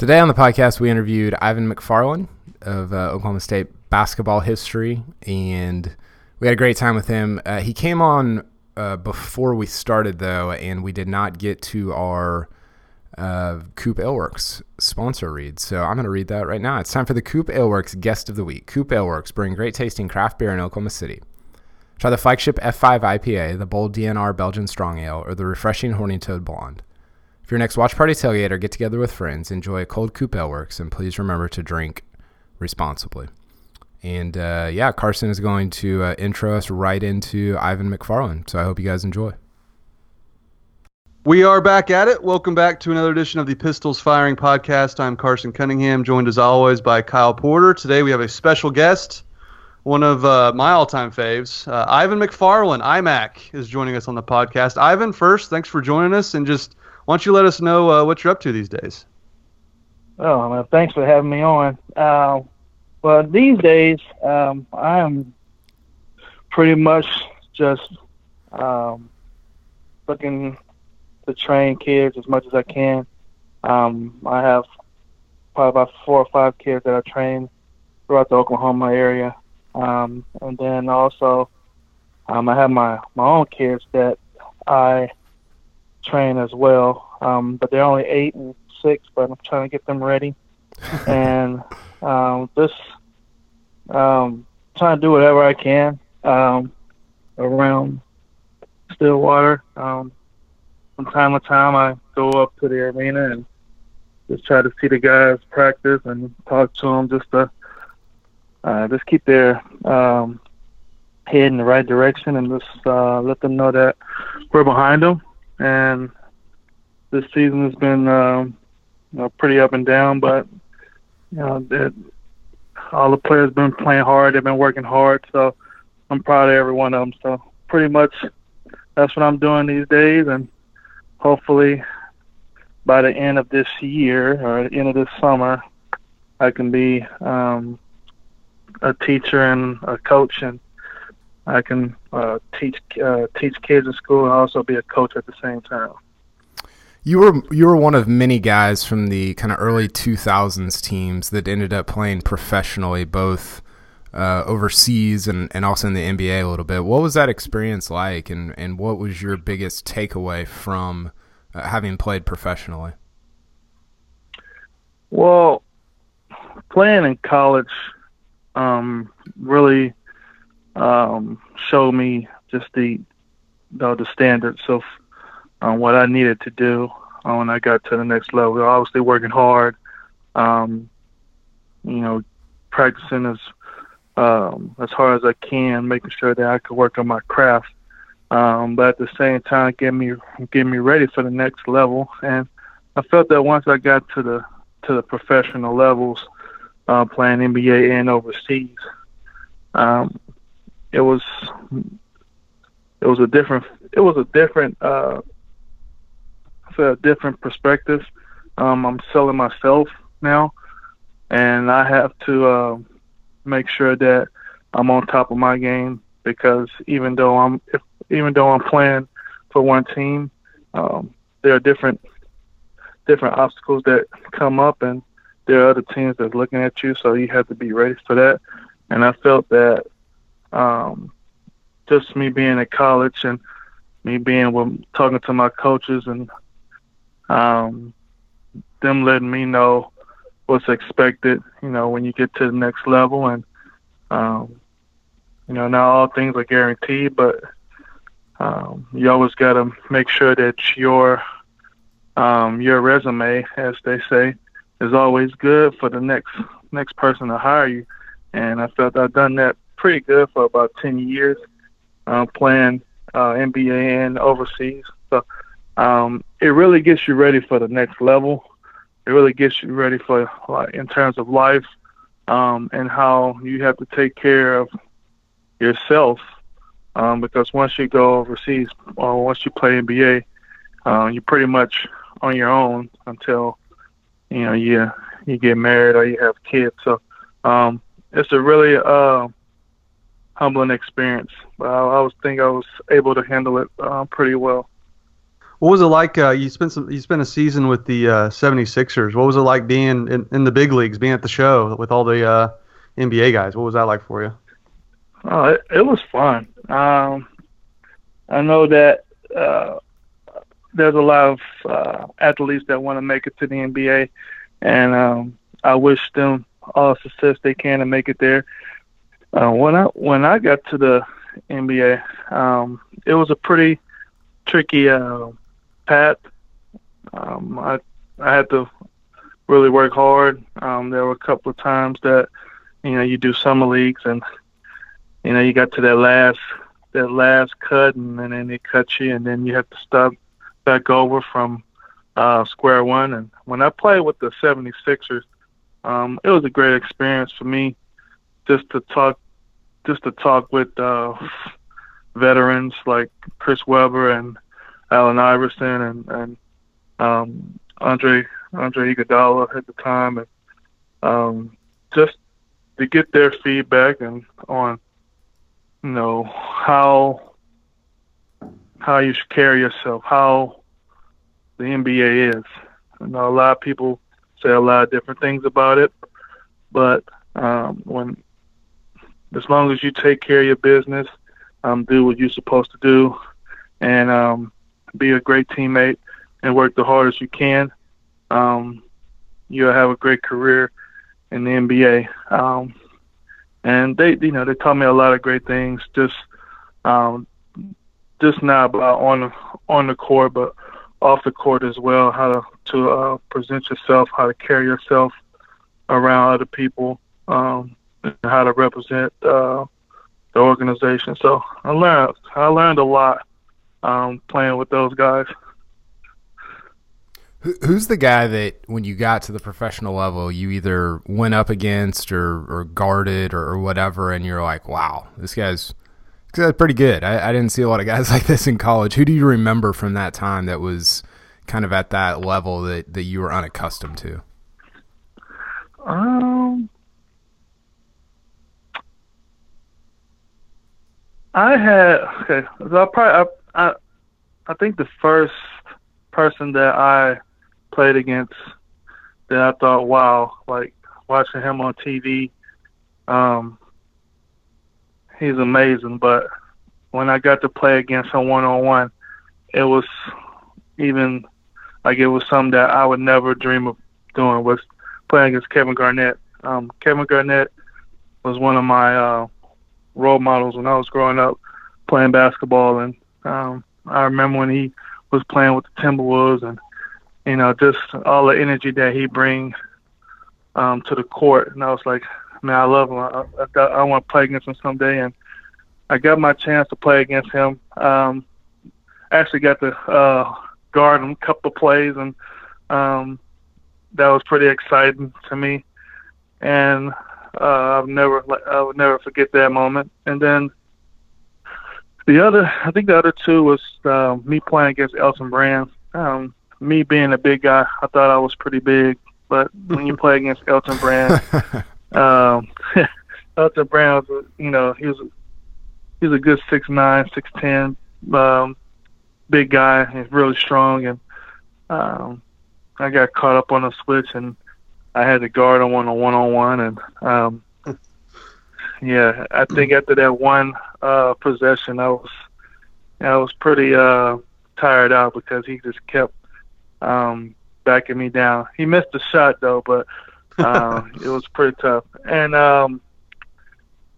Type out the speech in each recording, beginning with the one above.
Today on the podcast, we interviewed Ivan McFarlin of uh, Oklahoma State basketball history, and we had a great time with him. Uh, he came on uh, before we started, though, and we did not get to our uh, Coop Aleworks sponsor read. So I'm going to read that right now. It's time for the Coop Aleworks Guest of the Week. Coop Aleworks bring great tasting craft beer in Oklahoma City. Try the flagship F5 IPA, the bold DNR Belgian Strong Ale, or the refreshing Horny Toad Blonde. For your next watch party tailgate or get together with friends, enjoy a cold Coop Aleworks, and please remember to drink responsibly. And uh, yeah, Carson is going to uh, intro us right into Ivan McFarlin. So I hope you guys enjoy. We are back at it. Welcome back to another edition of the Pistols Firing Podcast. I'm Carson Cunningham, joined as always by Kyle Porter. Today we have a special guest, one of uh, my all-time faves, uh, Ivan McFarlin. IMAC is joining us on the podcast. Ivan, first, thanks for joining us, and just why don't you let us know uh, what you're up to these days? Oh, well, thanks for having me on. Uh, well, these days, um, I am pretty much just um, looking to train kids as much as I can. Um, I have probably about four or five kids that I train throughout the Oklahoma area. Um, and then also, um, I have my, my own kids that I train as well. Um, but they're only eight and six, but I'm trying to get them ready. and um, just um, trying to do whatever I can um, around Stillwater. Um, from time to time, I go up to the arena and just try to see the guys practice and talk to them just to uh, just keep their um, head in the right direction and just uh, let them know that we're behind them and this season has been um, you know, pretty up and down, but you know it, all the players have been playing hard. They've been working hard, so I'm proud of every one of them. So pretty much that's what I'm doing these days, and hopefully by the end of this year or the end of this summer, I can be um, a teacher and a coach and I can uh, teach uh, teach kids in school and also be a coach at the same time. You were you were one of many guys from the kind of early 2000s teams that ended up playing professionally, both uh, overseas and, and also in the NBA a little bit. What was that experience like, and, and what was your biggest takeaway from uh, having played professionally? Well, playing in college um, really um, showed me just the know, the standards of um, what I needed to do uh, when I got to the next level. Obviously, working hard, um, you know, practicing as um, as hard as I can, making sure that I could work on my craft. Um, but at the same time, get me get me ready for the next level. And I felt that once I got to the to the professional levels, uh, playing NBA and overseas, um, it was it was a different it was a different uh, a different perspective. Um, I'm selling myself now, and I have to uh, make sure that I'm on top of my game because even though I'm if, even though I'm playing for one team, um, there are different different obstacles that come up, and there are other teams that's looking at you, so you have to be ready for that. And I felt that um, just me being at college and me being with talking to my coaches and um, them letting me know what's expected, you know, when you get to the next level. And, um, you know, not all things are guaranteed, but um, you always got to make sure that your um, your resume, as they say, is always good for the next next person to hire you. And I felt I've done that pretty good for about 10 years, uh, playing uh, NBA and overseas. So um, it really gets you ready for the next level. It really gets you ready for like in terms of life um, and how you have to take care of yourself. Um, because once you go overseas or once you play NBA, uh, you're pretty much on your own until you know you you get married or you have kids. So um, it's a really uh, humbling experience. But I, I was think I was able to handle it uh, pretty well. What was it like? Uh, you spent some, you spent a season with the uh, 76ers. What was it like being in, in the big leagues, being at the show with all the uh, NBA guys? What was that like for you? Oh, it, it was fun. Um, I know that uh, there's a lot of uh, athletes that want to make it to the NBA, and um, I wish them all success they can to make it there. Uh, when I when I got to the NBA, um, it was a pretty tricky uh, path. Um, I I had to really work hard. Um, there were a couple of times that you know you do summer leagues and you know you got to that last that last cut and, and then they cut you and then you have to start back over from uh, square one. And when I played with the 76ers, um, it was a great experience for me just to talk just to talk with uh, veterans like Chris Webber and Allen Iverson and and um, Andre Andre Iguodala at the time, and um, just to get their feedback and on you know how how you should carry yourself, how the NBA is. I know a lot of people say a lot of different things about it, but um, when as long as you take care of your business, um, do what you're supposed to do, and um, be a great teammate and work the hardest you can, um, you'll have a great career in the NBA. Um, and they, you know, they taught me a lot of great things. Just, um, just not about on on the court, but off the court as well. How to to uh, present yourself, how to carry yourself around other people, um, and how to represent uh, the organization. So I learned I learned a lot um, playing with those guys. Who's the guy that when you got to the professional level, you either went up against or, or guarded or, or whatever, and you're like, wow, this guy's, guy's pretty good. I, I didn't see a lot of guys like this in college. Who do you remember from that time that was kind of at that level that, that you were unaccustomed to? Um, I had okay. So I probably I, I I think the first person that I played against that I thought, wow, like watching him on TV, um, he's amazing. But when I got to play against him one on one, it was even like it was something that I would never dream of doing was playing against Kevin Garnett. Um, Kevin Garnett was one of my uh, role models when I was growing up playing basketball, and um, I remember when he was playing with the Timberwolves, and you know just all the energy that he brings um, to the court, and I was like, man, I love him. I, I, I want to play against him someday, and I got my chance to play against him. Um, actually got to uh, guard him a couple of plays, and um, that was pretty exciting to me. And uh, I've never, I would never forget that moment. And then the other, I think the other two was uh, me playing against Elton Brand. Um, me being a big guy, I thought I was pretty big, but when you play against Elton Brand, um, Elton Brand was, you know, he was, he was a good six nine, six ten, um, big guy. He's really strong, and um, I got caught up on a switch, and I had to guard him on a one on one, and um, yeah, I think after that one uh, possession, I was I was pretty uh, tired out because he just kept um, backing me down. He missed the shot though, but um, it was pretty tough. And um,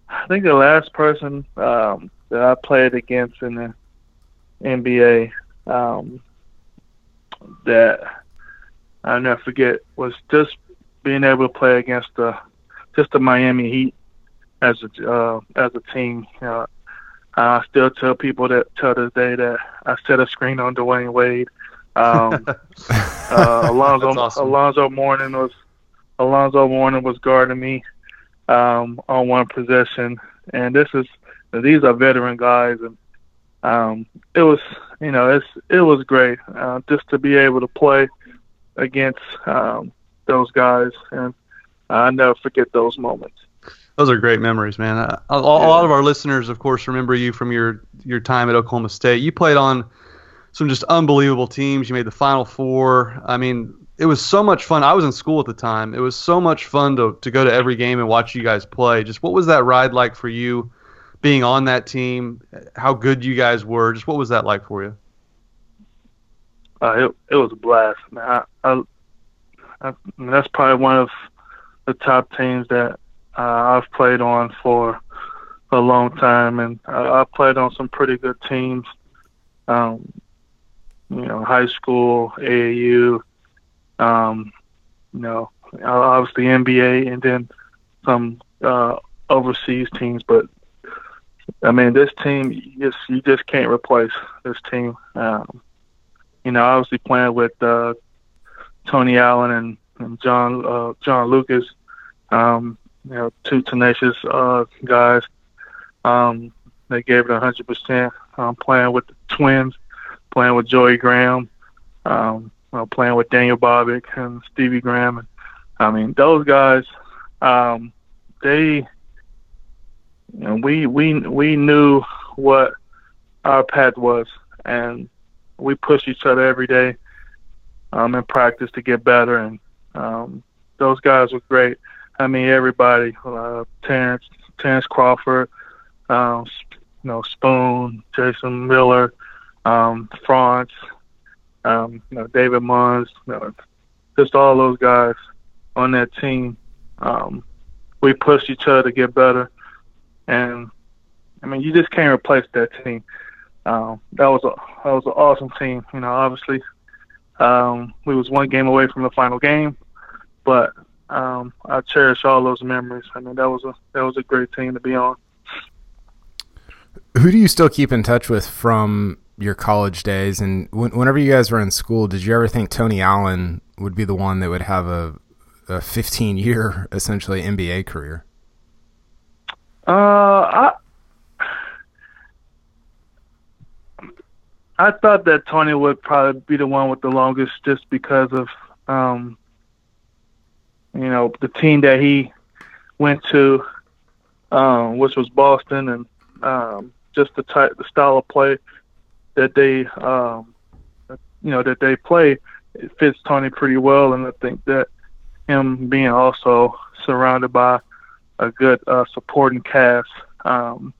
I think the last person um, that I played against in the NBA um, that I'll never forget was just being able to play against the just the Miami Heat as a uh, as a team. You know, I still tell people that till this day that I set a screen on Dwyane Wade. Um, uh, Alonzo awesome. Alonzo Mourning was Alonzo Mourning was guarding me um, on one possession, and this is these are veteran guys, and um, it was you know it's it was great uh, just to be able to play against um, those guys, and I never forget those moments. Those are great memories, man. Uh, a, a, lot of our listeners, of course, remember you from your your time at Oklahoma State. You played on some just unbelievable teams. You made the Final Four. I mean, it was so much fun. I was in school at the time. It was so much fun to to go to every game and watch you guys play. Just what was that ride like for you, being on that team? How good you guys were? Just what was that like for you? Uh, it it was a blast, man. I, I, I that's probably one of the top teams that uh, I've played on for a long time, and I, I played on some pretty good teams. Um, you know, high school, AAU, um, you know, obviously NBA, and then some uh, overseas teams. But I mean, this team, you just you just can't replace this team. Um, you know, obviously playing with uh, Tony Allen and, and John uh, John Lucas, um, you know, two tenacious uh, guys. Um, they gave it hundred percent. Playing with the twins, playing with Joey Graham, um, you know, playing with Daniel Bobik and Stevie Graham, and I mean those guys. Um, they, know, we we we knew what our path was, and we pushed each other every day um, in practice to get better. And um, those guys were great. I mean, everybody, uh, Terrence, Terrence Crawford, um, you know, Spoon, Jason Miller, um, Franz, um, you know, David Monds, you know, just all those guys on that team. Um, we pushed each other to get better, and I mean, you just can't replace that team um, that was a that was an awesome team. You know, obviously, um, we was one game away from the final game, but um, I cherish all those memories. I mean, that was a that was a great team to be on. Who do you still keep in touch with from your college days? And whenever you guys were in school, did you ever think Tony Allen would be the one that would have a, a 15 year essentially NBA career? Uh, I I thought that Tony would probably be the one with the longest, just because of, um, you know, the team that he went to, um, which was Boston, and um, just the type, the style of play that they, um, you know, that they play, it fits Tony pretty well, and I think that him being also surrounded by a good uh, supporting cast. Um,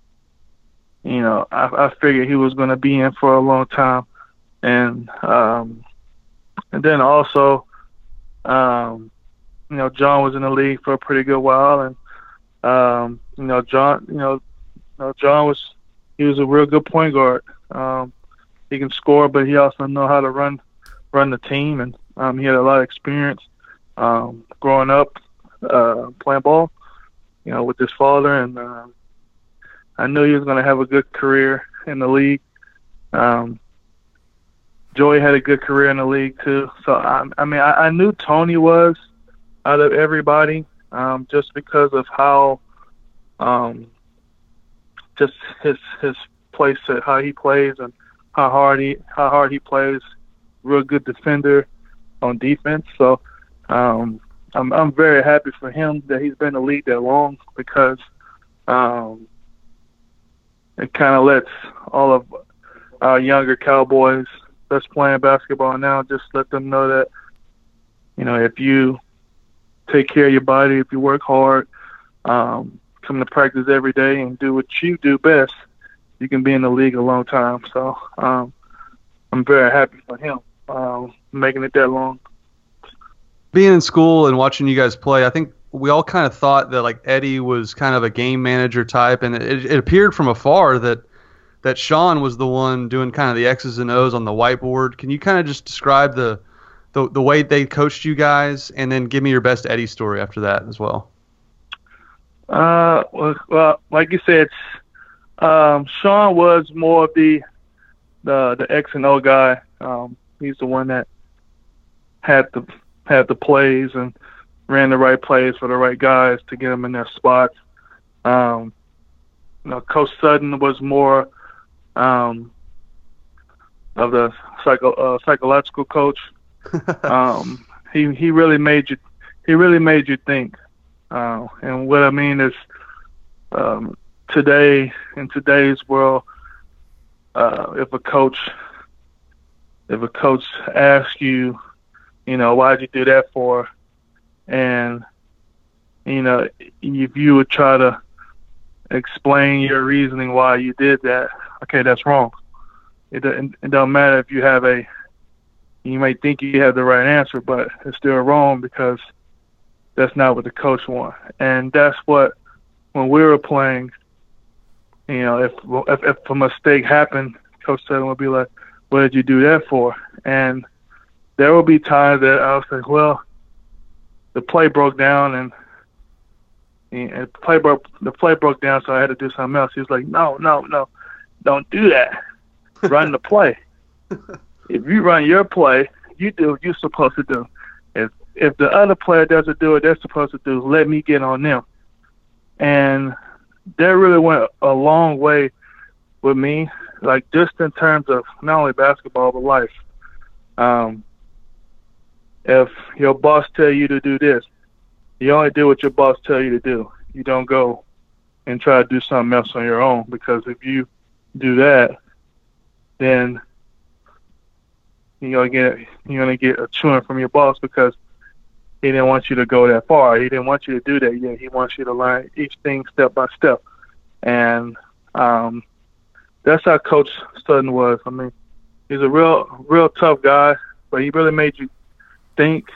you know, I, I figured he was going to be in for a long time, and um, and then also, um, you know, John was in the league for a pretty good while, and um, you know, John, you know, John was he was a real good point guard. Um, he can score, but he also know how to run run the team, and um, he had a lot of experience um, growing up uh, playing ball, you know, with his father, and uh, I knew he was going to have a good career in the league. Um, Joey had a good career in the league too. So I, I mean, I, I knew Tony was out of everybody, um, just because of how, um, just his his place set, how he plays, and how hard he how hard he plays. Real good defender on defense. So um, I'm I'm very happy for him that he's been in the league that long because um, it kind of lets all of our younger Cowboys that's playing basketball now just let them know that you know if you take care of your body, if you work hard, um, come to practice every day and do what you do best, you can be in the league a long time. So um, I'm very happy for him um, making it that long. Being in school and watching you guys play, I think we all kind of thought that like Eddie was kind of a game manager type, and it, it appeared from afar that that Sean was the one doing kind of the X's and O's on the whiteboard. Can you kind of just describe the the, the way they coached you guys, and then give me your best Eddie story after that as well? Uh, well, like you said, um, Sean was more of the the the X and O guy. Um, he's the one that had the had the plays and ran the right plays for the right guys to get them in their spots. Um, you know, Coach Sutton was more um, of the psycho, uh, psychological coach. um, he he really made you he really made you think. Uh, and what I mean is, um, today in today's world, uh, if a coach if a coach asks you, you know, why'd you do that for, and you know, if you would try to explain your reasoning why you did that, okay, that's wrong. It, it, it don't matter if you have a, you may think you have the right answer, but it's still wrong because that's not what the coach wants. And that's what, when we were playing, you know, if if, if a mistake happened, Coach Sutton would be like, "What did you do that for?" And there will be times that I was like, "Well, the play broke down and and the play broke the play broke down, so I had to do something else." He was like, "No, no, no, don't do that. Run the play. if you run your play, you do what you're supposed to do. If if the other player doesn't do what they're supposed to do, let me get on them." And that really went a long way with me, like just in terms of not only basketball but life. Um, if your boss tell you to do this, you only do what your boss tell you to do. You don't go and try to do something else on your own because if you do that, then you're gonna get you're gonna get a chewing from your boss because he didn't want you to go that far. He didn't want you to do that yet. He wants you to learn each thing step by step. And um, that's how Coach Sutton was. I mean, he's a real, real tough guy, but he really made you think.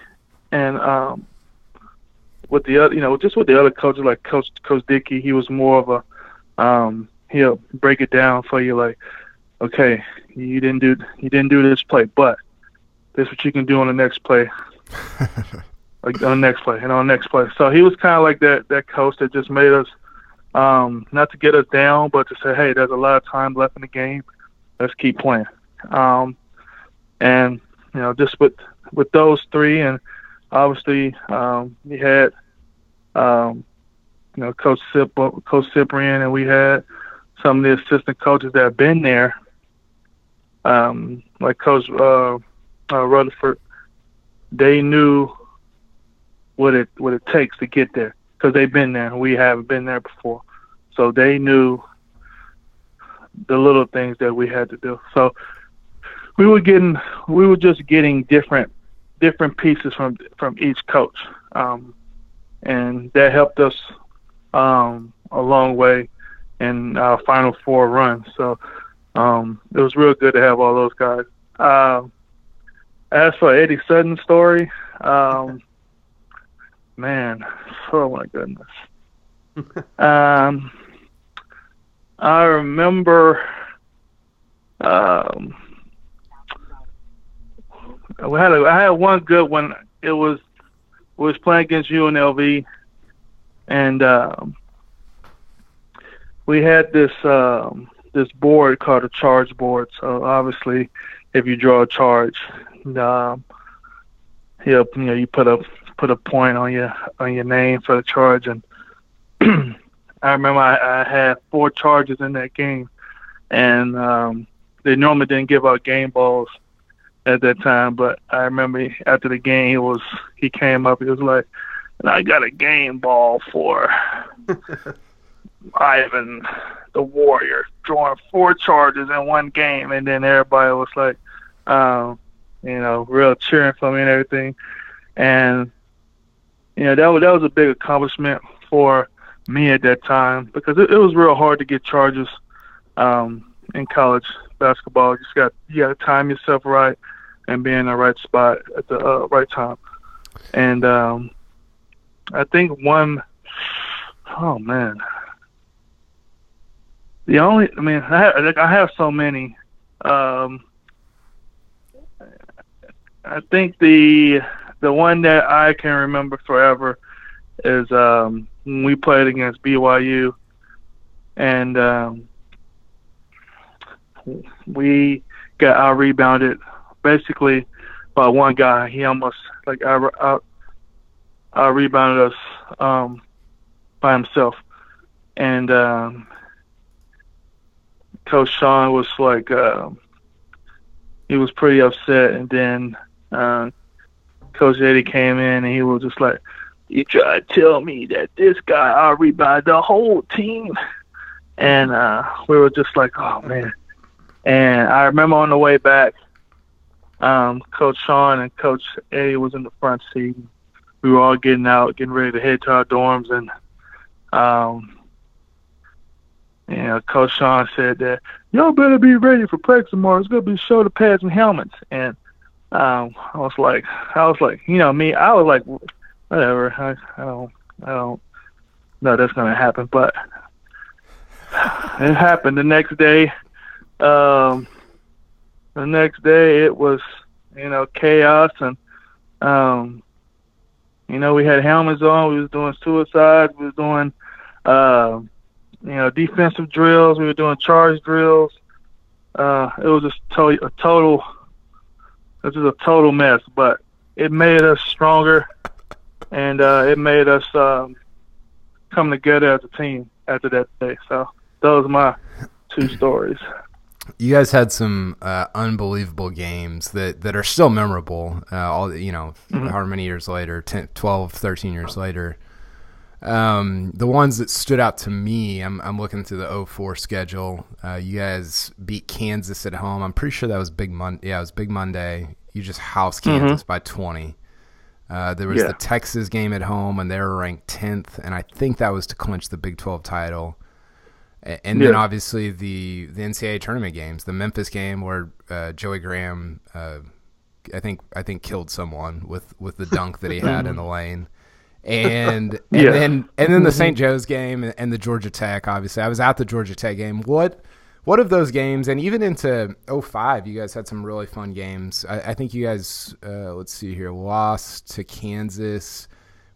And um, with the other, you know, just with the other coaches like Coach Coach Dickey, he was more of a um, he'll break it down for you like, okay, you didn't do you didn't do this play, but this is what you can do on the next play. like on the next play and on the next play. So he was kind of like that that coach that just made us um, not to get us down, but to say, hey, there's a lot of time left in the game. Let's keep playing. Um, and you know, just with with those three, and obviously um, we had um, you know Coach Sip, Coach Cyprian, and we had some of the assistant coaches that have been there, um, like Coach uh, uh, Rutherford. They knew what it what it takes to get there because they've been there. We haven't been there before, so they knew the little things that we had to do. So we were getting we were just getting different different pieces from from each coach, um, and that helped us um, a long way in our Final Four run. So um, it was real good to have all those guys. Uh, as for Eddie Sutton's story, um, man, oh my goodness. um, I remember um, we had a, I had one good one. It was was playing against UNLV, and um, we had this um, this board called a charge board. So obviously, if you draw a charge, um, you know you put a put a point on your on your name for the charge. And I remember I, I had four charges in that game, and um, they normally didn't give out game balls at that time. But I remember after the game, he was he came up. He was like, "And I got a game ball for Ivan, the Warrior, drawing four charges in one game." And then everybody was like, um, you know, real cheering for me and everything. And you know that was that was a big accomplishment for me at that time because it, it was real hard to get charges um, in college basketball. You just got you got to time yourself right and be in the right spot at the uh, right time. And um, I think one, oh man, the only I mean I have, like I have so many. Um, I think the the one that I can remember forever is um, when we played against BYU, and um, we got out rebounded basically by one guy. He almost like out out, out rebounded us um, by himself, and um, Coach Sean was like uh, he was pretty upset, and then. Uh, Coach Eddie came in and he was just like, "You try to tell me that this guy I rebounded the whole team," and uh, we were just like, "Oh man." And I remember on the way back, um, Coach Sean and Coach Eddie was in the front seat. We were all getting out, getting ready to head to our dorms, and um, you know, Coach Sean said that y'all better be ready for practice tomorrow. It's gonna be shoulder pads and helmets. And um, I was like, I was like, you know, me, I was like, whatever. I, I don't, I don't know that's gonna happen, but it happened the next day. Um, the next day it was, you know, chaos and, um, you know, we had helmets on. We was doing suicide. We was doing, uh, you know, defensive drills. We were doing charge drills. Uh, it was just a total. this is a total mess, but it made us stronger, and uh, it made us um, come together as a team after that day. So those are my two stories. You guys had some uh, unbelievable games that, that are still memorable. Uh, all you know, mm-hmm. however many years later, 10, 12, 13 years later. Um, the ones that stood out to me, I'm, I'm looking through the 04 schedule. Uh, you guys beat Kansas at home. I'm pretty sure that was Big Monday. Yeah, it was Big Monday. You just house mm-hmm. Kansas mm-hmm. by 20. Uh, there was yeah. the Texas game at home, and they were ranked 10th, and I think that was to clinch the Big 12 title. And yeah. then obviously the the NCAA tournament games, the Memphis game where uh, Joey Graham, uh, I think I think killed someone with, with the dunk that he had in the lane and and yeah. then and then the mm-hmm. St. Joe's game and the Georgia Tech. Obviously, I was at the Georgia Tech game. What what of those games and even into 05, you guys had some really fun games. I, I think you guys uh, let's see here lost to Kansas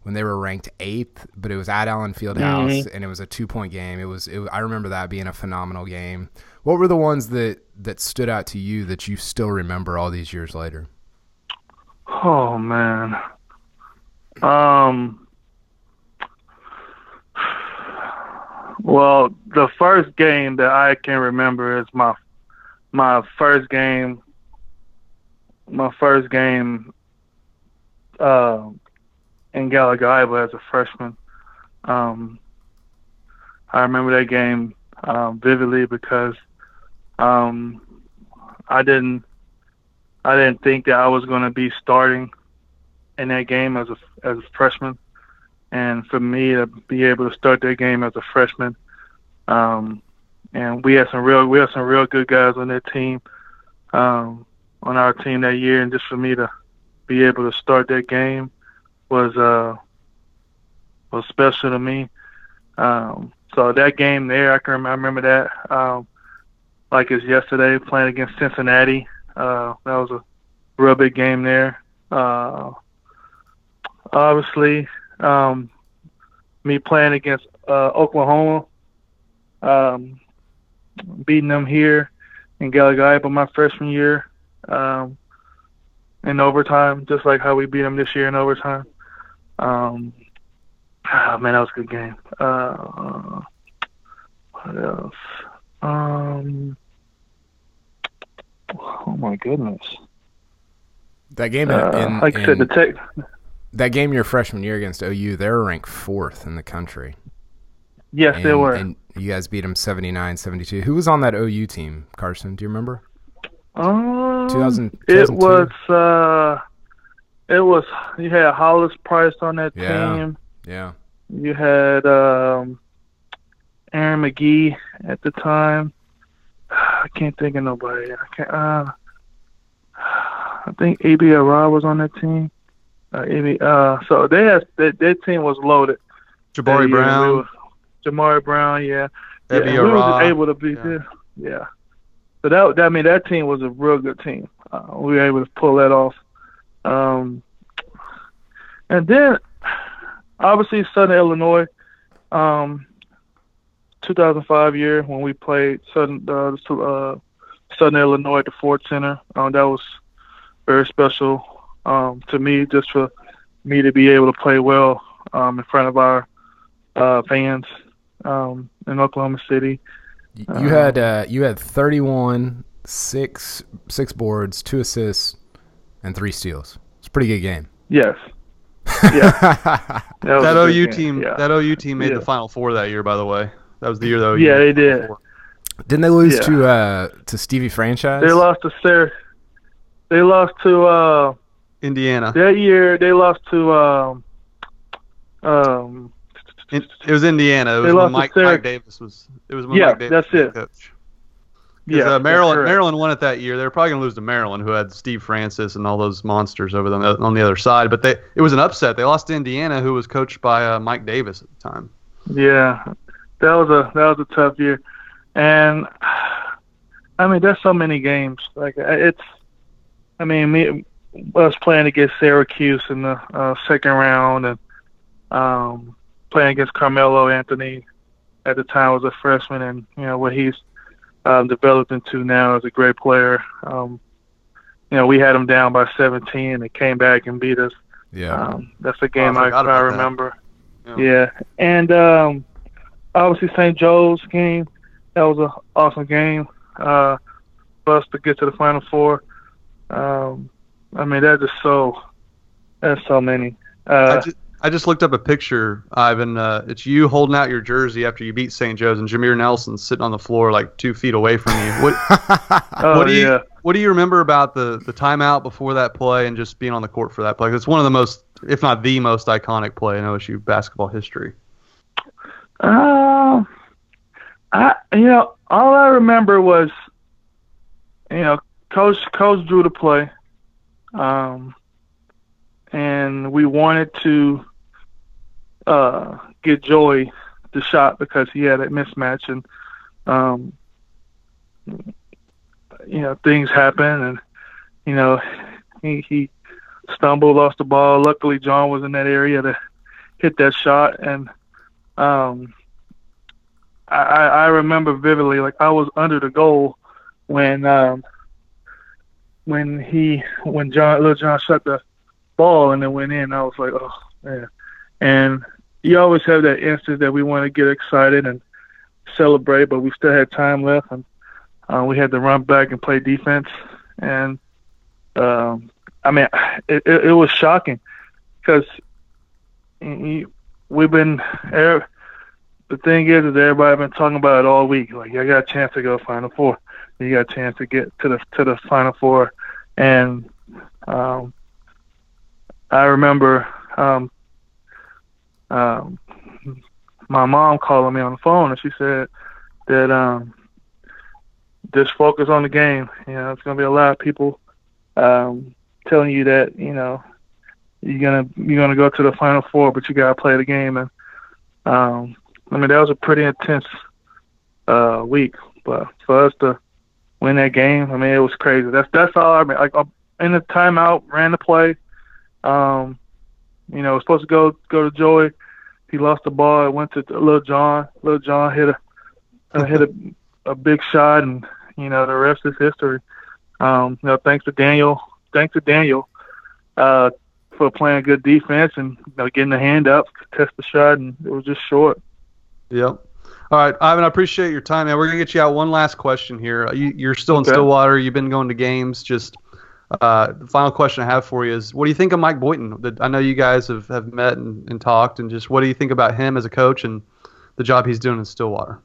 when they were ranked eighth, but it was at Allen Fieldhouse mm-hmm. and it was a two point game. It was, it, I remember that being a phenomenal game. What were the ones that that stood out to you that you still remember all these years later? Oh man, um, well, the first game that I can remember is my my first game. My first game uh, in Gallagher as a freshman. Um, I remember that game um, vividly because um, I didn't I didn't think that I was going to be starting in that game as a as a freshman, and for me to be able to start that game as a freshman, um, and we had some real we had some real good guys on that team, um, on our team that year, and just for me to be able to start that game was uh was special to me. Um, so that game there, I can remember, I remember that um, like it's yesterday playing against Cincinnati. Uh, that was a real big game there. Uh, obviously, um, me playing against uh, Oklahoma, um, beating them here in Gallagher-Iba my freshman year um, in overtime, just like how we beat them this year in overtime. Um, oh, man, that was a good game. Uh, what else? Um, oh my goodness. That game, in, uh, in, like I said, the tech that game your freshman year against OU, they were ranked fourth in the country. Yes, and, they were. And you guys beat them 79-72. Who was on that OU team, Carson? Do you remember? Um, 2000, it was uh, it was you had Hollis Price on that yeah. team. Yeah. You had um, Aaron McGhee at the time. I can't think of nobody. I can't. Uh, I think AB Arad was on that team. Uh, Amy, uh, so they had that, that team was loaded. Jabari Brown, we Jamari Brown, yeah, yeah. We were able to beat yeah. yeah. So that, that I mean that team was a real good team. Uh, we were able to pull that off. Um, and then obviously Southern Illinois, um, 2005 year when we played Southern uh, uh, Southern Illinois at the Ford Center. Um, that was very special um, to me, just for me to be able to play well um, in front of our uh, fans um, in Oklahoma City. You uh, had uh, you had 31, six six boards, two assists, and three steals. It's a pretty good game. Yes. Yeah. that, that OU team. Yeah. That OU team made yeah. the Final Four that year. By the way, that was the year though. Yeah, they did. Didn't they lose yeah. to uh, to Stevie Franchise? They lost to Sarah. they lost to uh, Indiana. that year. They lost to um, um, It, it was Indiana. It They was when lost Mike, Syrac- Mike Davis was. It was when Yeah, Mike Davis that's was it. Coach. Yeah, uh, Maryland. Maryland won it that year. They were probably going to lose to Maryland, who had Steve Francis and all those monsters over them on the other side. But they, it was an upset. They lost to Indiana, who was coached by uh, Mike Davis at the time. Yeah, that was a that was a tough year, and I mean there's so many games. Like it's, I mean me us playing against Syracuse in the uh, second round, and um, playing against Carmelo Anthony at the time was a freshman, and you know what he's um, developed into now as a great player. Um, you know we had him down by 17 and came back and beat us. Yeah. Um, that's a game I I, I remember. Yeah. Yeah. and um, obviously St. Joe's game. That was an awesome game uh, for us to get to the Final Four. Um, I mean, that's just so. That's so many. I Uh, just, I just looked up a picture, Ivan. Uh, it's you holding out your jersey after you beat St. Joe's, and Jameer Nelson sitting on the floor like two feet away from you. What, oh what do you yeah. What do you remember about the the timeout before that play and just being on the court for that play? It's one of the most, if not the most iconic play in OSU basketball history. Um, I you know all I remember was, you know, coach coach drew the play, um, and we wanted to uh, get Joey the shot because he had a mismatch and um, you know things happen and you know he he stumbled, lost the ball. Luckily, John was in that area to hit that shot and. Um, I, I remember vividly, like I was under the goal when um, when he when John little John shot the ball and it went in. I was like, oh man. And you always have that instant that we want to get excited and celebrate, but we still had time left, and uh, we had to run back and play defense. And um, I mean, it, it, it was shocking because we've been. er- The thing is, is everybody been talking about it all week. Like, I got a chance to go Final Four. You got a chance to get to the to the Final Four, and um, I remember um, um, my mom calling me on the phone, and she said that um, just focus on the game. You know, it's gonna be a lot of people um, telling you that you know you're gonna you're gonna go to the Final Four, but you gotta play the game. And um, I mean, that was a pretty intense uh, week. But for us to win that game, I mean, it was crazy. That's that's all I mean. Like uh, in the timeout, ran the play. Um, you know, it was supposed to go go to Joey. He lost the ball. It went to Little John. Little John hit a uh, hit a, a big shot, and you know the rest is history. Um, you know, thanks to Daniel. Thanks to Daniel uh, for playing good defense and you know, getting the hand up, to test the shot, and it was just short. Yep. All right, Ivan, I appreciate your time. Man, we're gonna get you out one last question here. You, you're still in Okay. Stillwater. You've been going to games. Just uh, the final question I have for you is, what do you think of Mike Boynton? I know you guys have, have met and, and talked, and just what do you think about him as a coach and the job he's doing in Stillwater?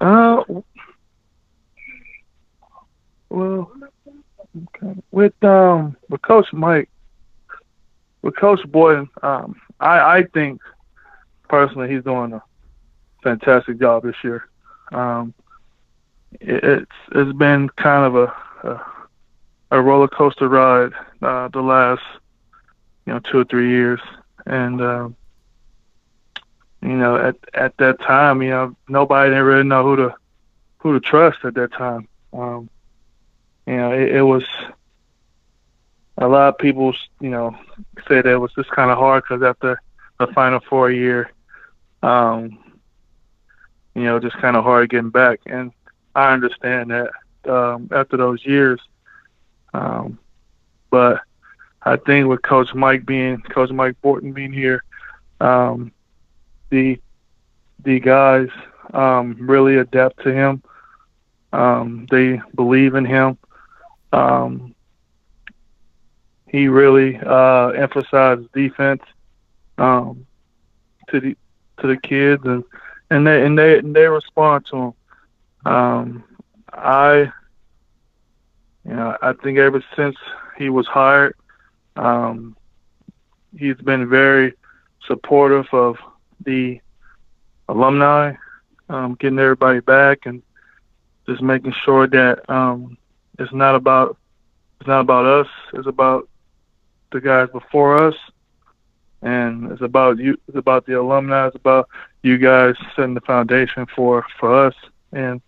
Uh, well, okay. with um with Coach Mike, with Coach Boynton, um, I I think personally he's doing a fantastic job this year. Um, it, it's it's been kind of a a, a roller coaster ride uh, the last you know two or three years, and um, you know at at that time you know nobody didn't really know who to who to trust at that time. Um, you know it, it was a lot of people you know said it was just kind of hard because after the final four year um, you know, just kind of hard getting back. And I understand that um, after those years. Um, but I think with Coach Mike being, Coach Mike Boynton being here, um, the the guys um, really adapt to him. Um, they believe in him. Um, he really uh, emphasizes defense um, to the to the kids and and they and they and they respond to him. Um, I, you know, I think ever since he was hired, um, he's been very supportive of the alumni, um, getting everybody back and just making sure that um, it's not about it's not about us. It's about the guys before us, and it's about you. It's about the alumni. It's about you guys setting the foundation for for us. And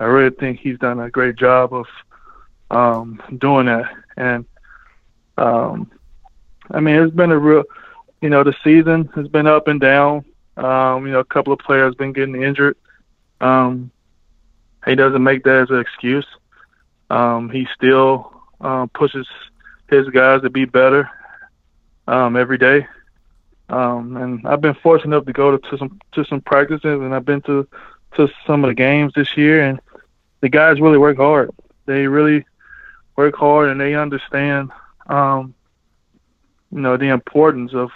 I really think he's done a great job of um, doing that. And um, I mean, it's been a real, you know, the season has been up and down. Um, you know, a couple of players been getting injured. Um, he doesn't make that as an excuse. Um, he still uh, pushes his guys to be better um, every day. Um, and I've been fortunate enough to go to, to some to some practices, and I've been to to some of the games this year, and the guys really work hard. They really work hard, and they understand, um, you know, the importance of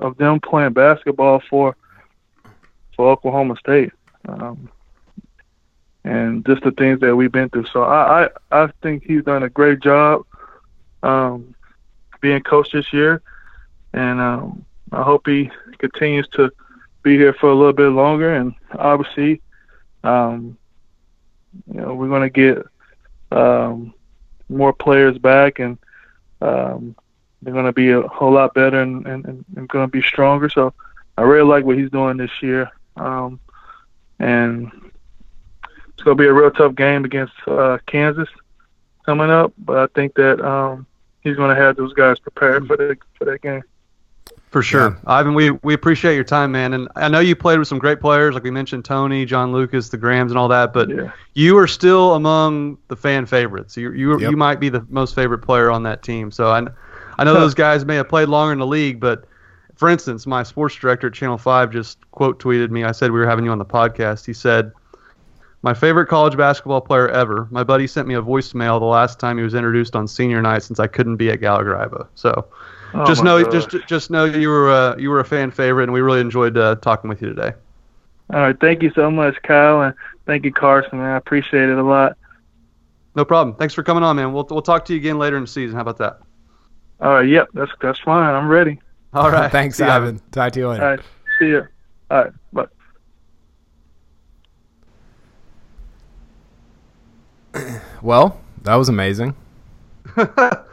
of them playing basketball for for Oklahoma State, um, and just the things that we've been through. So I I, I think he's done a great job um, being coach this year, and um, I hope he continues to be here for a little bit longer. And obviously, um, you know, we're going to get um, more players back, and um, they're going to be a whole lot better and, and, and going to be stronger. So I really like what he's doing this year. Um, and it's going to be a real tough game against uh, Kansas coming up, but I think that um, he's going to have those guys prepared for the for that game. For sure, yeah. Ivan. We we appreciate your time, man. And I know you played with some great players, like we mentioned, Tony, John Lucas, the Grahams, and all that. But yeah. you are still among the fan favorites. You you yep. you might be the most favorite player on that team. So I I know those guys may have played longer in the league, but for instance, my sports director at Channel Five just quote tweeted me. I said we were having you on the podcast. He said my favorite college basketball player ever. My buddy sent me a voicemail the last time he was introduced on senior night since I couldn't be at Gallagher Iba. So oh just know gosh. just just know you were uh, you were a fan favorite, and we really enjoyed uh, talking with you today. All right, thank you so much, Kyle, and thank you, Carson. Man. I appreciate it a lot. No problem. Thanks for coming on, man. We'll we'll talk to you again later in the season. How about that? All right. Yep. That's that's fine. I'm ready. All right. Thanks, Ivan. Talk to you later. All right. See you. All right. Bye. well, that was amazing.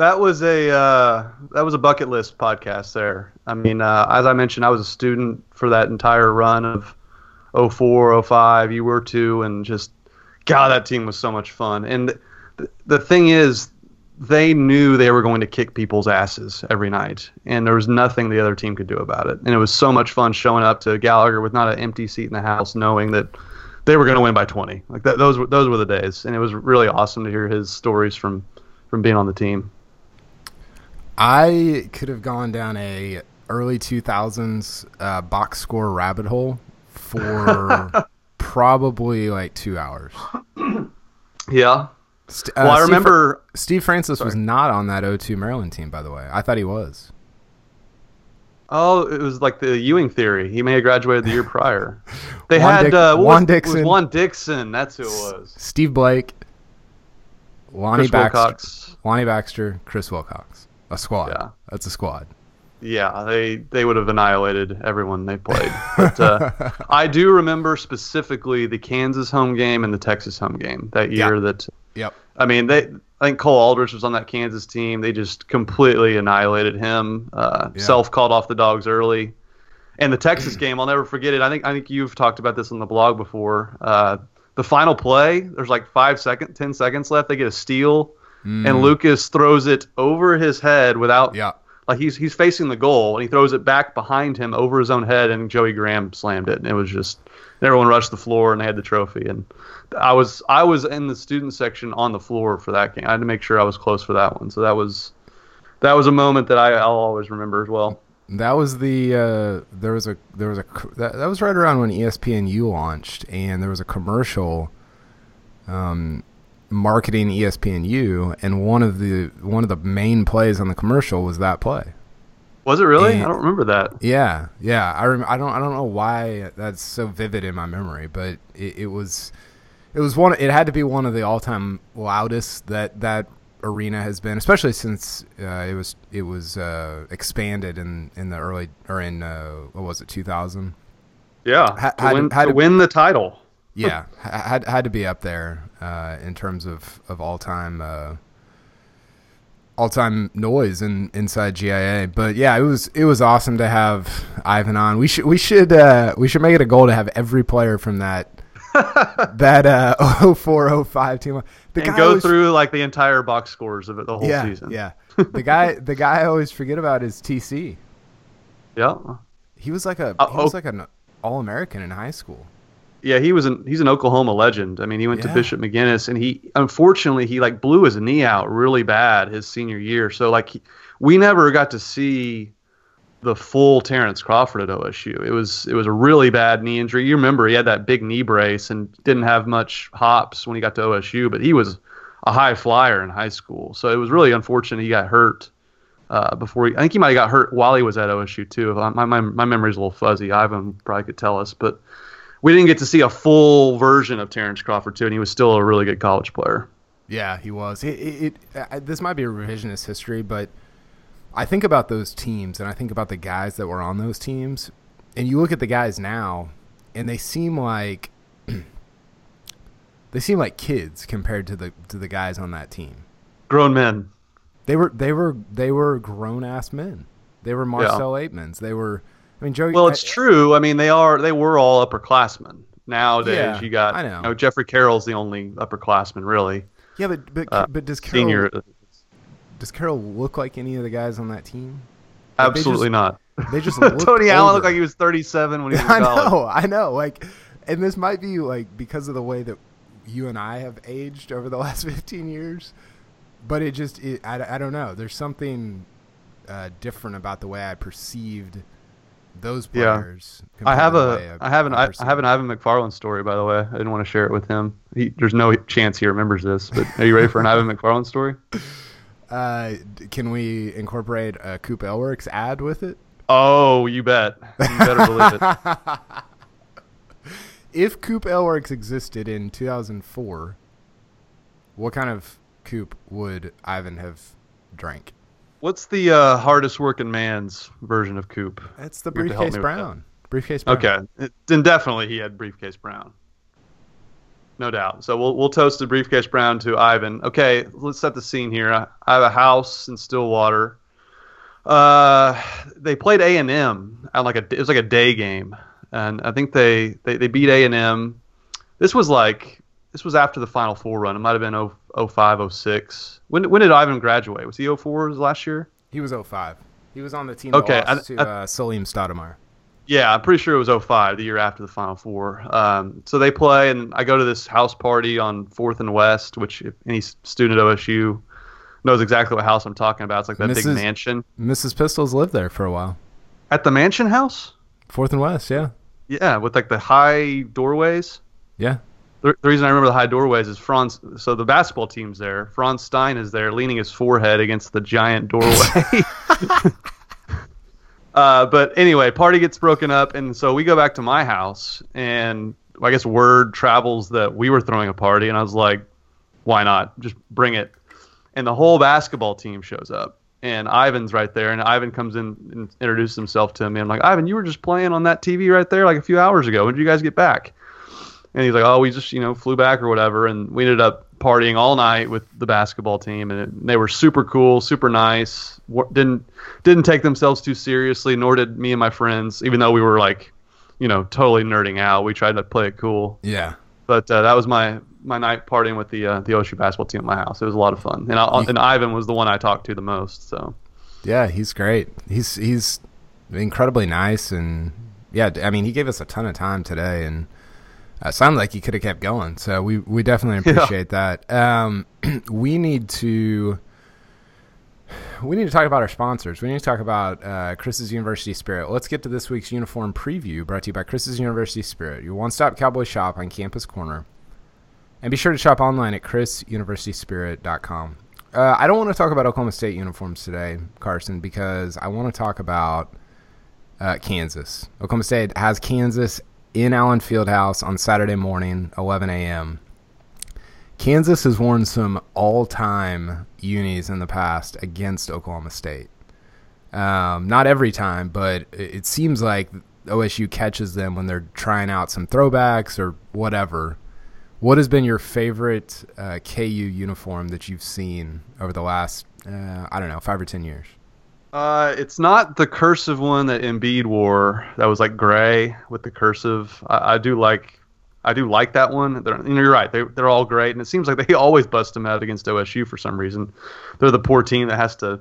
that was a uh, that was a bucket list podcast. There, I mean, uh, as I mentioned, I was a student for that entire run of 04, 05. You were too, and just God, that team was so much fun. And the, the thing is, they knew they were going to kick people's asses every night, and there was nothing the other team could do about it. And it was so much fun showing up to Gallagher with not an empty seat in the house, knowing that they were going to win by 20. Like that, those were those were the days, and it was really awesome to hear his stories from from being on the team. I could have gone down a early 2000s uh, box score rabbit hole for probably like two hours. Yeah. St- uh, well, I remember Steve, Steve Francis sorry. was not on that 02 Maryland team, by the way. I thought he was. Oh, it was like the Ewing theory. He may have graduated the year prior. They had Dick, uh, Juan was, Dixon. Juan Dixon. That's who it was. Steve Blake, Lonnie Chris Baxter, Wilcox. Lonnie Baxter, Chris Wilcox. A squad. Yeah, that's a squad. Yeah, they they would have annihilated everyone they played. But uh, I do remember specifically the Kansas home game and the Texas home game that year. Yep. That yep. I mean, they I think Cole Aldrich was on that Kansas team. They just completely annihilated him. Uh, yeah. Self called off the dogs early. And the Texas game, I'll never forget it. I think I think you've talked about this on the blog before. Uh, the final play, there's like five seconds, ten seconds left. They get a steal, mm. and Lucas throws it over his head without. Yeah. Like he's he's facing the goal, and he throws it back behind him over his own head, and Joey Graham slammed it, and it was just everyone rushed the floor, and they had the trophy, and I was I was in the student section on the floor for that game. I had to make sure I was close for that one. So that was that was a moment that I, I'll always remember as well. That was the uh, there was a there was a that, that was right around when ESPNU launched, and there was a commercial um, marketing ESPNU, and one of the one of the main plays on the commercial was that play. Was it really? And, I don't remember that. Yeah, yeah. I rem- I don't I don't know why that's so vivid in my memory, but it, it was it was one. It had to be one of the all-time loudest that that arena has been, especially since uh, it was it was uh, expanded in in the early or in uh, what was it 2000. Yeah, Ha- to, had- win, had to to- win the title. Yeah, had had to be up there uh, in terms of of all time uh, all time noise in inside GIA. But yeah, it was it was awesome to have Ivan on. We should we should uh, we should make it a goal to have every player from that that uh, 0405 team. The and go always- through like the entire box scores of it the whole yeah, season. Yeah, the guy the guy I always forget about is TC. yeah, He was like a Uh, he was oh. like an all American in high school. Yeah. He was an he's an Oklahoma legend. I mean, he went Yeah. to Bishop McGuinness, and he unfortunately he like blew his knee out really bad his senior year. So like he, we never got to see the full Terrence Crawford at OSU. It was it was a really bad knee injury. You remember he had that big knee brace and didn't have much hops when he got to OSU, but he was a high flyer in high school. So it was really unfortunate he got hurt uh, before he. I think he might have got hurt while he was at OSU too. If I, my my my memory's a little fuzzy. Ivan probably could tell us, but we didn't get to see a full version of Terrence Crawford too, and he was still a really good college player. Yeah, he was. It, it, it this might be a revisionist history, but I think about those teams and I think about the guys that were on those teams, and you look at the guys now, and they seem like they seem like kids compared to the to the guys on that team. Grown men. They were they were they were grown ass men. They were Marcel Aitmans. They were. I mean. Well, it's I- true. I mean, they are they were all upperclassmen. Nowadays, Yeah, you got I know. you know Jeffrey Carroll's the only upperclassman really. Yeah, but but uh, but does Carroll Senior, does Carroll look like any of the guys on that team? Like, they absolutely just- not. They just look Tony Allen looked like he was 37 when he was in I college. know, I know. Like, and this might be like because of the way that you and I have aged over the last fifteen years, but it just, it, I, I don't know. There's something uh, different about the way I perceived those players. Yeah. I have a I have an I, I have an. Ivan McFarlin story by the way. I didn't want to share it with him. He, there's no chance he remembers this, but are you ready for an Ivan McFarlin story? Uh, can we incorporate a Coop Ale Works ad with it? Oh, you bet. You better believe it. If Coop Ale Works existed in 2004, what kind of Coop would Ivan have drank? What's the uh, hardest working man's version of Coop? It's the You have to help briefcase brown. Briefcase brown. Okay, It- then definitely he had briefcase brown. No doubt. So we'll we'll toast the briefcase brown to Ivan. Okay, let's set the scene here. I, I have a house in Stillwater. Uh, they played A and M like a it was like a day game, and I think they they, they beat A and M. This was like this was after the Final Four run. It might have been 0, 05, 06. When when did Ivan graduate? Was he 04 was last year? He was 05. He was on the team Okay, I- to I- uh, Salim Stoudamire. Yeah, I'm pretty sure it was 05, the year after the Final Four. Um, so they play, and I go to this house party on Fourth and West, which if any student at OSU knows exactly what house I'm talking about. It's like that big mansion Mrs. Pistols lived there for a while. at the mansion house. Fourth and West, yeah. Yeah, with like the high doorways. Yeah. The, the reason I remember the high doorways is Franz. So the basketball team's there. Franz Stein is there, leaning his forehead against the giant doorway. uh, but anyway, party gets broken up, and so we go back to my house, and I guess word travels that we were throwing a party, and I was like, "Why not? Just bring it." And the whole basketball team shows up, and Ivan's right there, and Ivan comes in and introduces himself to me. I'm like, "Ivan, you were just playing on that TV right there like a few hours ago. When did you guys get back?" And he's like, "Oh, we just you know flew back or whatever," and we ended up partying all night with the basketball team, and it, they were super cool, super nice. Didn't didn't take themselves too seriously, nor did me and my friends. Even though we were like, you know, totally nerding out, we tried to play it cool. Yeah. But uh, that was my my night partying with the uh, the OSU basketball team at my house. It was a lot of fun, and I, and Ivan was the one I talked to the most. So Yeah, he's great. He's he's incredibly nice and yeah, I mean, he gave us a ton of time today and uh, sounded like you could have kept going. So we we definitely Yeah. appreciate that. Um, we need to we need to talk about our sponsors. We need to talk about uh, Chris's University Spirit. Let's get to this week's uniform preview brought to you by Chris's University Spirit, your one-stop cowboy shop on Campus Corner. And be sure to shop online at chrisuniversityspirit.com. Uh, I don't want to talk about Oklahoma State uniforms today, Carson, because I want to talk about uh, Kansas. Oklahoma State has Kansas in Allen Fieldhouse on Saturday morning, 11 a.m. Kansas has worn some all-time unis in the past against Oklahoma State. Um, not every time, but it, seems like OSU catches them when they're trying out some throwbacks or whatever. What has been your favorite uh, KU uniform that you've seen over the last, uh, I don't know, five or ten years? Uh, it's not the cursive one that Embiid wore. That was like gray with the cursive. I, I do like, I do like that one. They're, you know, you're right. They they're all great, and it seems like they always bust them out against OSU for some reason. They're the poor team that has to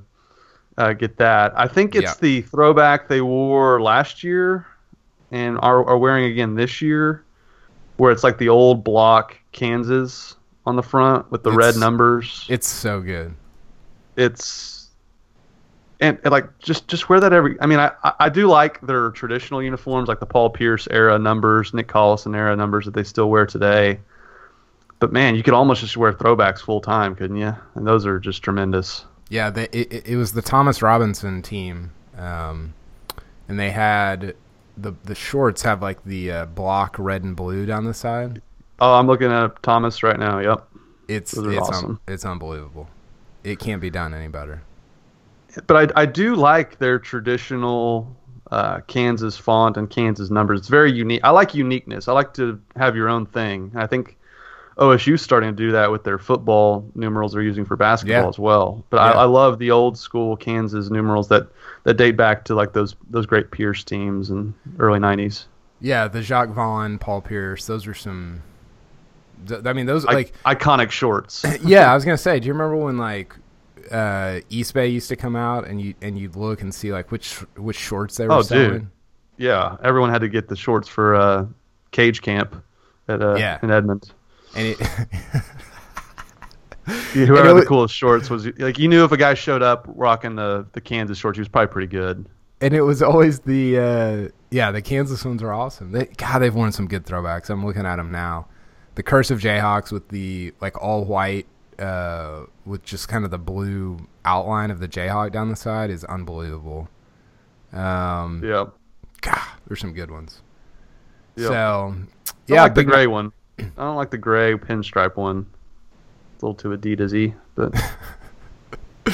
uh, get that. I think it's Yeah. the throwback they wore last year, and are are wearing again this year, where it's like the old block Kansas on the front with the red numbers It's so good. it's and, and, like just just wear that every i mean I, I do like their traditional uniforms like the paul pierce era numbers nick collison era numbers that they still wear today but man you could almost just wear throwbacks full time couldn't you and those are just tremendous Yeah, they, it, it- was the Thomas Robinson team, um, and they had the the shorts have like the uh, block red and blue down the side. oh i'm looking at thomas right now yep It's it's un- it's unbelievable. It can't be done any better. But I, I do like their traditional uh, Kansas font and Kansas numbers. It's very unique. I like uniqueness. I like to have your own thing. I think OSU's starting to do that with their football numerals they're using for basketball Yeah. as well. But Yeah. I, I love the old school Kansas numerals that, that date back to like those those great Pierce teams in early '90s. Yeah, the Jacques Vaughn, Paul Pierce, those are some. I mean, those Like like iconic shorts. yeah. I was gonna say, do you remember when like uh, Eastbay used to come out and you and you'd look and see like which which shorts they were Oh, dude. yeah, everyone had to get the shorts for uh, Cage Camp at uh, Yeah. in Edmond. And it, Whoever And it had the coolest shorts was like you knew if a guy showed up rocking the the Kansas shorts, he was probably pretty good. and it was always the uh, yeah the Kansas ones are awesome. They, God, they've worn some good throwbacks. I'm looking at them now. The Curse of Jayhawks with the like all white uh, with just kind of the blue outline of the Jayhawk down the side is unbelievable. Um, Yeah, God, there's some good ones. yeah. So I yeah, like the gray one. I don't like the gray pinstripe one. It's a little too Adidas-y, but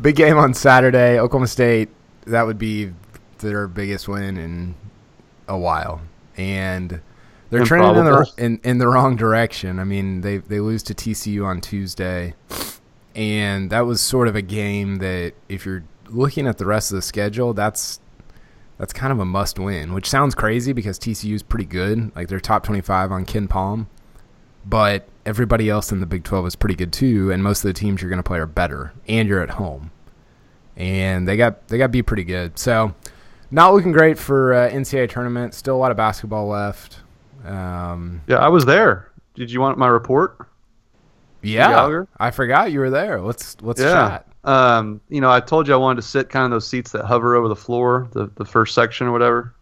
Big game on Saturday. Oklahoma State. That would be their biggest win in a while, and they're trending in the in, in the wrong direction. I mean, they they lose to TCU on Tuesday, and that was sort of a game that if you're looking at the rest of the schedule, that's that's kind of a must win. Which sounds crazy because TCU is pretty good, like they're top twenty five on KenPom, but everybody else in the Big 12 is pretty good too, and most of the teams you're going to play are better, and you're at home, and they got they got beat pretty good. So, not looking great for uh, NCAA tournament. Still a lot of basketball left. Um, yeah, I was there. Did you want my report? yeah, I forgot you were there. Let's let's yeah. chat. Um, you know, I told you I wanted to sit kind of those seats that hover over the floor, the the first section or whatever.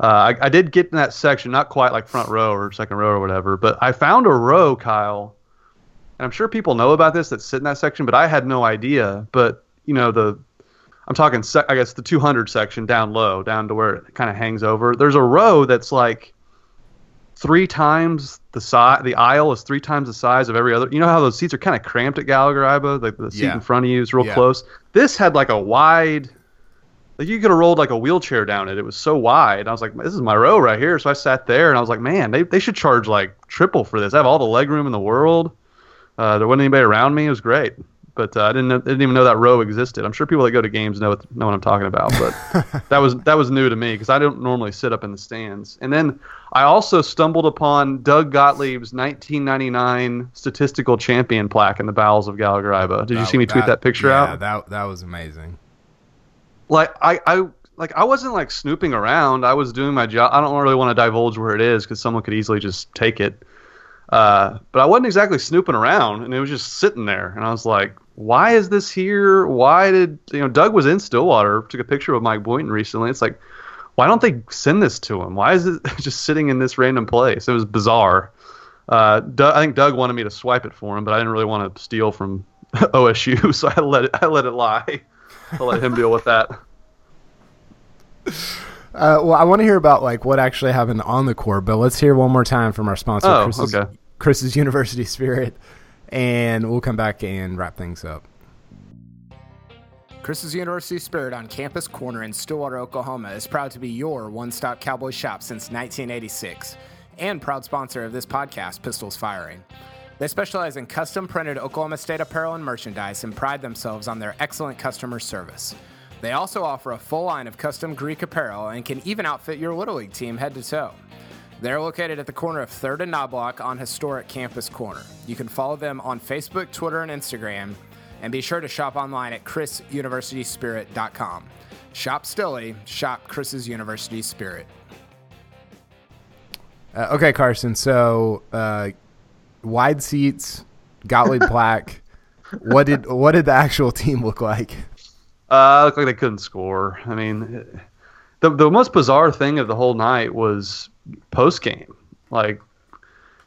Uh, I, I did get in that section, not quite like front row or second row or whatever, but I found a row, Kyle, and I'm sure people know about this that sit in that section, but I had no idea. But you know, the I'm talking, sec- I guess, the 200 section down low, down to where it kind of hangs over. There's a row that's like three times the size. The aisle is three times the size of every other. You know how those seats are kind of cramped at Gallagher Iba, like the seat Yeah. in front of you is real Yeah. close. This had like a wide. Like you could have rolled like a wheelchair down it. It was so wide. I was like, this is my row right here. So I sat there and I was like, man, they, they should charge like triple for this. I have all the leg room in the world. Uh, there wasn't anybody around me. It was great. But uh, I didn't know, didn't even know that row existed. I'm sure people that go to games know what, know what I'm talking about. But that was that was new to me because I don't normally sit up in the stands. And then I also stumbled upon Doug Gottlieb's 1999 statistical champion plaque in the bowels of Gallagher Iba. Did you see me tweet that, picture yeah, out? Yeah, that that was amazing. like I, I like I wasn't like snooping around. I was doing my job. I don't really want to divulge where it is because someone could easily just take it. Uh, but I wasn't exactly snooping around, and it was just sitting there. And I was like, "Why is this here? Why did you know?" Doug was in Stillwater, took a picture of Mike Boynton recently. It's like, why don't they send this to him? Why is it just sitting in this random place? It was bizarre. Uh, Doug, I think Doug wanted me to swipe it for him, but I didn't really want to steal from OSU, so I let it. I let it lie. I'll let him deal with that. Uh, well, I want to hear about like what actually happened on the court, but let's hear one more time from our sponsor, Oh, Chris's, okay. Chris's University Spirit, and we'll come back and wrap things up. Chris's University Spirit on Campus Corner in Stillwater, Oklahoma is proud to be your one stop cowboy shop since 1986 and proud sponsor of this podcast, Pistols Firing. They specialize in custom printed Oklahoma State apparel and merchandise and pride themselves on their excellent customer service. They also offer a full line of custom Greek apparel and can even outfit your Little League team head to toe. They're located at the corner of 3rd and Knobloch on historic Campus Corner. You can follow them on Facebook, Twitter, and Instagram, and be sure to shop online at chrisuniversityspirit.com. Shop Stilly, shop Chris's University Spirit. Uh, okay, Carson. So, uh, wide seats, Gottlieb Black. what did what did the actual team look like? Uh, looked like they couldn't score. I mean, the the most bizarre thing of the whole night was post game. Like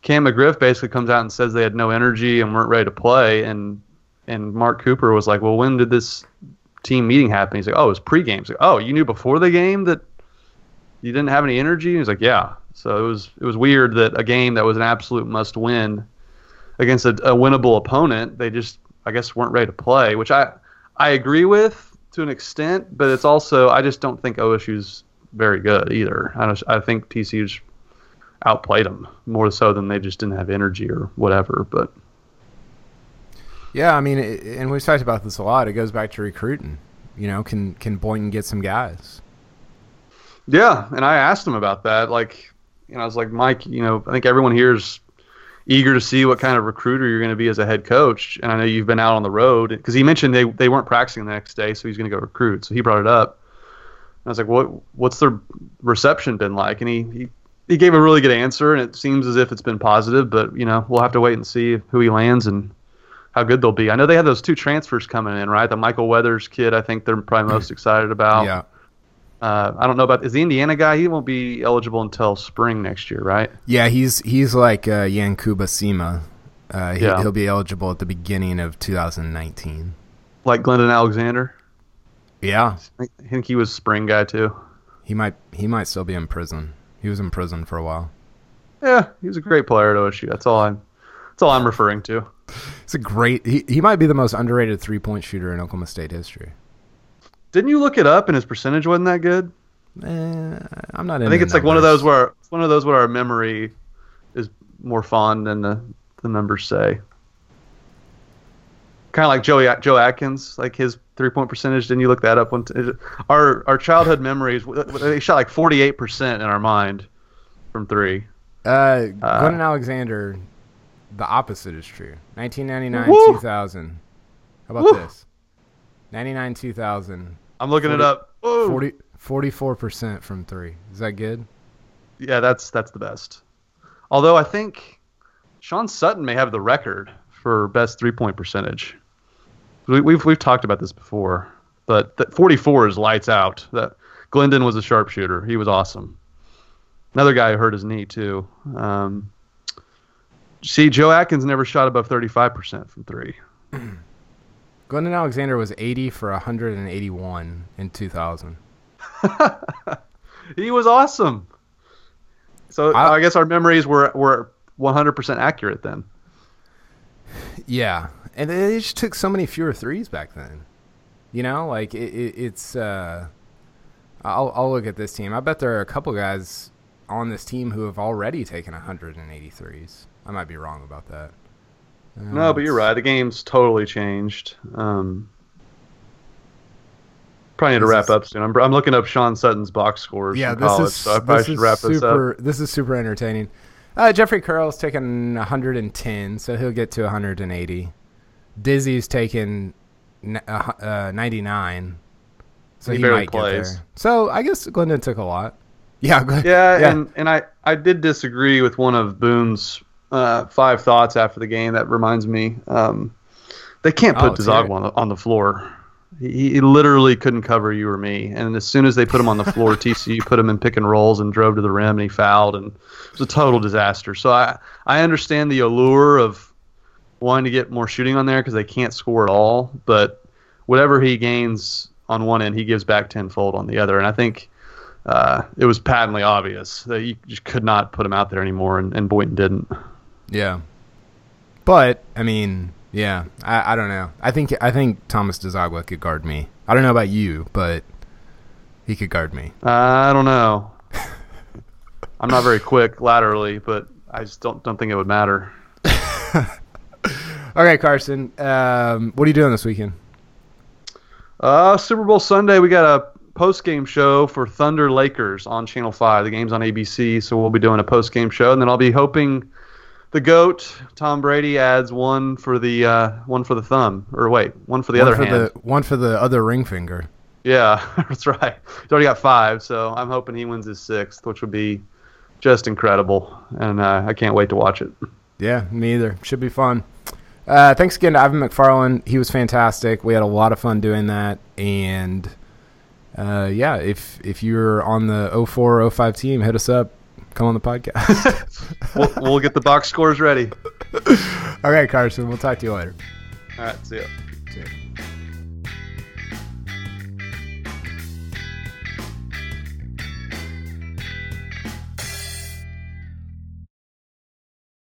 Cam McGriff basically comes out and says they had no energy and weren't ready to play, and and Mark Cooper was like, "Well, when did this team meeting happen?" He's like, "Oh, it was pregame." He's like, "Oh, you knew before the game that you didn't have any energy?" He's like, "Yeah." So it was it was weird that a game that was an absolute must win against a, a winnable opponent, they just I guess weren't ready to play, which I I agree with to an extent, but it's also I just don't think OSU's very good either. I just, I think TCU's outplayed them more so than they just didn't have energy or whatever. But yeah, I mean, it, and we've talked about this a lot. It goes back to recruiting. You know, can can Boynton get some guys? Yeah, and I asked him about that. Like, you know, I was like, Mike, you know, I think everyone here's eager to see what kind of recruiter you're going to be as a head coach. And I know you've been out on the road because he mentioned they, they weren't practicing the next day, so he's going to go recruit. So he brought it up. I was like, what what's the reception been like? And he, he he gave a really good answer, and it seems as if it's been positive. But you know, we'll have to wait and see who he lands and how good they'll be. I know they have those two transfers coming in, right? The Michael Weathers kid, I think they're probably most excited about. Yeah. Uh, I don't know about is the Indiana guy. He won't be eligible until spring next year, right? Yeah, he's he's like uh, Yankuba Sima. Uh, he, Yeah. He'll be eligible at the beginning of 2019. Like Glendon Alexander. Yeah, I think he was spring guy too. he might he might still be in prison. He was in prison for a while. Yeah, he was a great player at OSU. That's all I'm. That's all I'm referring to. It's a great. He, he might be the most underrated three point shooter in Oklahoma State history. Didn't you look it up and his percentage wasn't that good? Eh, I'm not. I think it's like one of those where it's one of those where our memory is more fond than the, the numbers say. Kind of like Joey Joe Atkins, like his three point percentage. Didn't you look that up? One t- our our childhood memories they shot like forty eight percent in our mind from three. Uh, Uh, Glendon Alexander, the opposite is true. Nineteen ninety nine, two thousand. How about Woo! this? 99, 2000. I'm looking it up. Whoa. 40, 44% from three. Is that good? Yeah, that's that's the best. Although I think Sean Sutton may have the record for best three point percentage. We, we've we've talked about this before, but that 44 is lights out. That Glendon was a sharpshooter. He was awesome. Another guy who hurt his knee too. Um, see, Joe Atkins never shot above 35 percent from three. Glendon Alexander was 80 for 181 in 2000. He was awesome. So I- I, guess our memories were were 100 percent accurate then. Yeah, and they just took so many fewer threes back then. You know, like it, it, it's. Uh, I'll I'll look at this team. I bet there are a couple guys on this team who have already taken 183s. I might be wrong about that. Uh, No, but you're right. The game's totally changed. Um, probably need to wrap is- up soon. I'm, I'm looking up Sean Sutton's box scores Yeah, this college, is so I probably this should is wrap this up. super. This is super entertaining. Uh, Jeffrey Carroll's taken 110, so he'll get to 180. Dizzy's taken uh, uh, 99, so He he, might plays. get there. So I guess Glendon took a lot. Yeah, Yeah, Yeah. and and I I did disagree with one of Boone's uh, five thoughts after the game. That reminds me, um, they can't Oh, put let's hear Dziagwa it. on the, on the floor. He, he literally couldn't cover you or me. And as soon as they put him on the floor, TCU put him in pick and rolls and drove to the rim and he fouled and it was a total disaster. So I I understand the allure of wanting to get more shooting on there because they can't score at all. But whatever he gains on one end, he gives back tenfold on the other. And I think uh, it was patently obvious that you just could not put him out there anymore, and, and Boynton didn't. Yeah. But I mean, yeah, I, I don't know. I think I think Thomas Dziagwa could guard me. I don't know about you, but he could guard me. I don't know. I'm not very quick laterally, but I just don't don't think it would matter. Okay, Carson. Um, what are you doing this weekend? Uh, Super Bowl Sunday, we got a post game show for Thunder Lakers on Channel Five. The game's on ABC, so we'll be doing a post game show, and then I'll be hoping the goat Tom Brady adds one for the uh, one for the thumb, or wait, one for the one other for hand. the one for the other ring finger. Yeah, that's right. He's already got five, so I'm hoping he wins his sixth, which would be just incredible, and uh, I can't wait to watch it. Yeah, me either. Should be fun. Uh, thanks again to Ivan McFarlin. He was fantastic. We had a lot of fun doing that, and uh, yeah, if if you're on the 04 05 team, hit us up. Come on the podcast. We'll, we'll get the box scores ready. All right, Carson. We'll talk to you later. All right, see ya. Ya.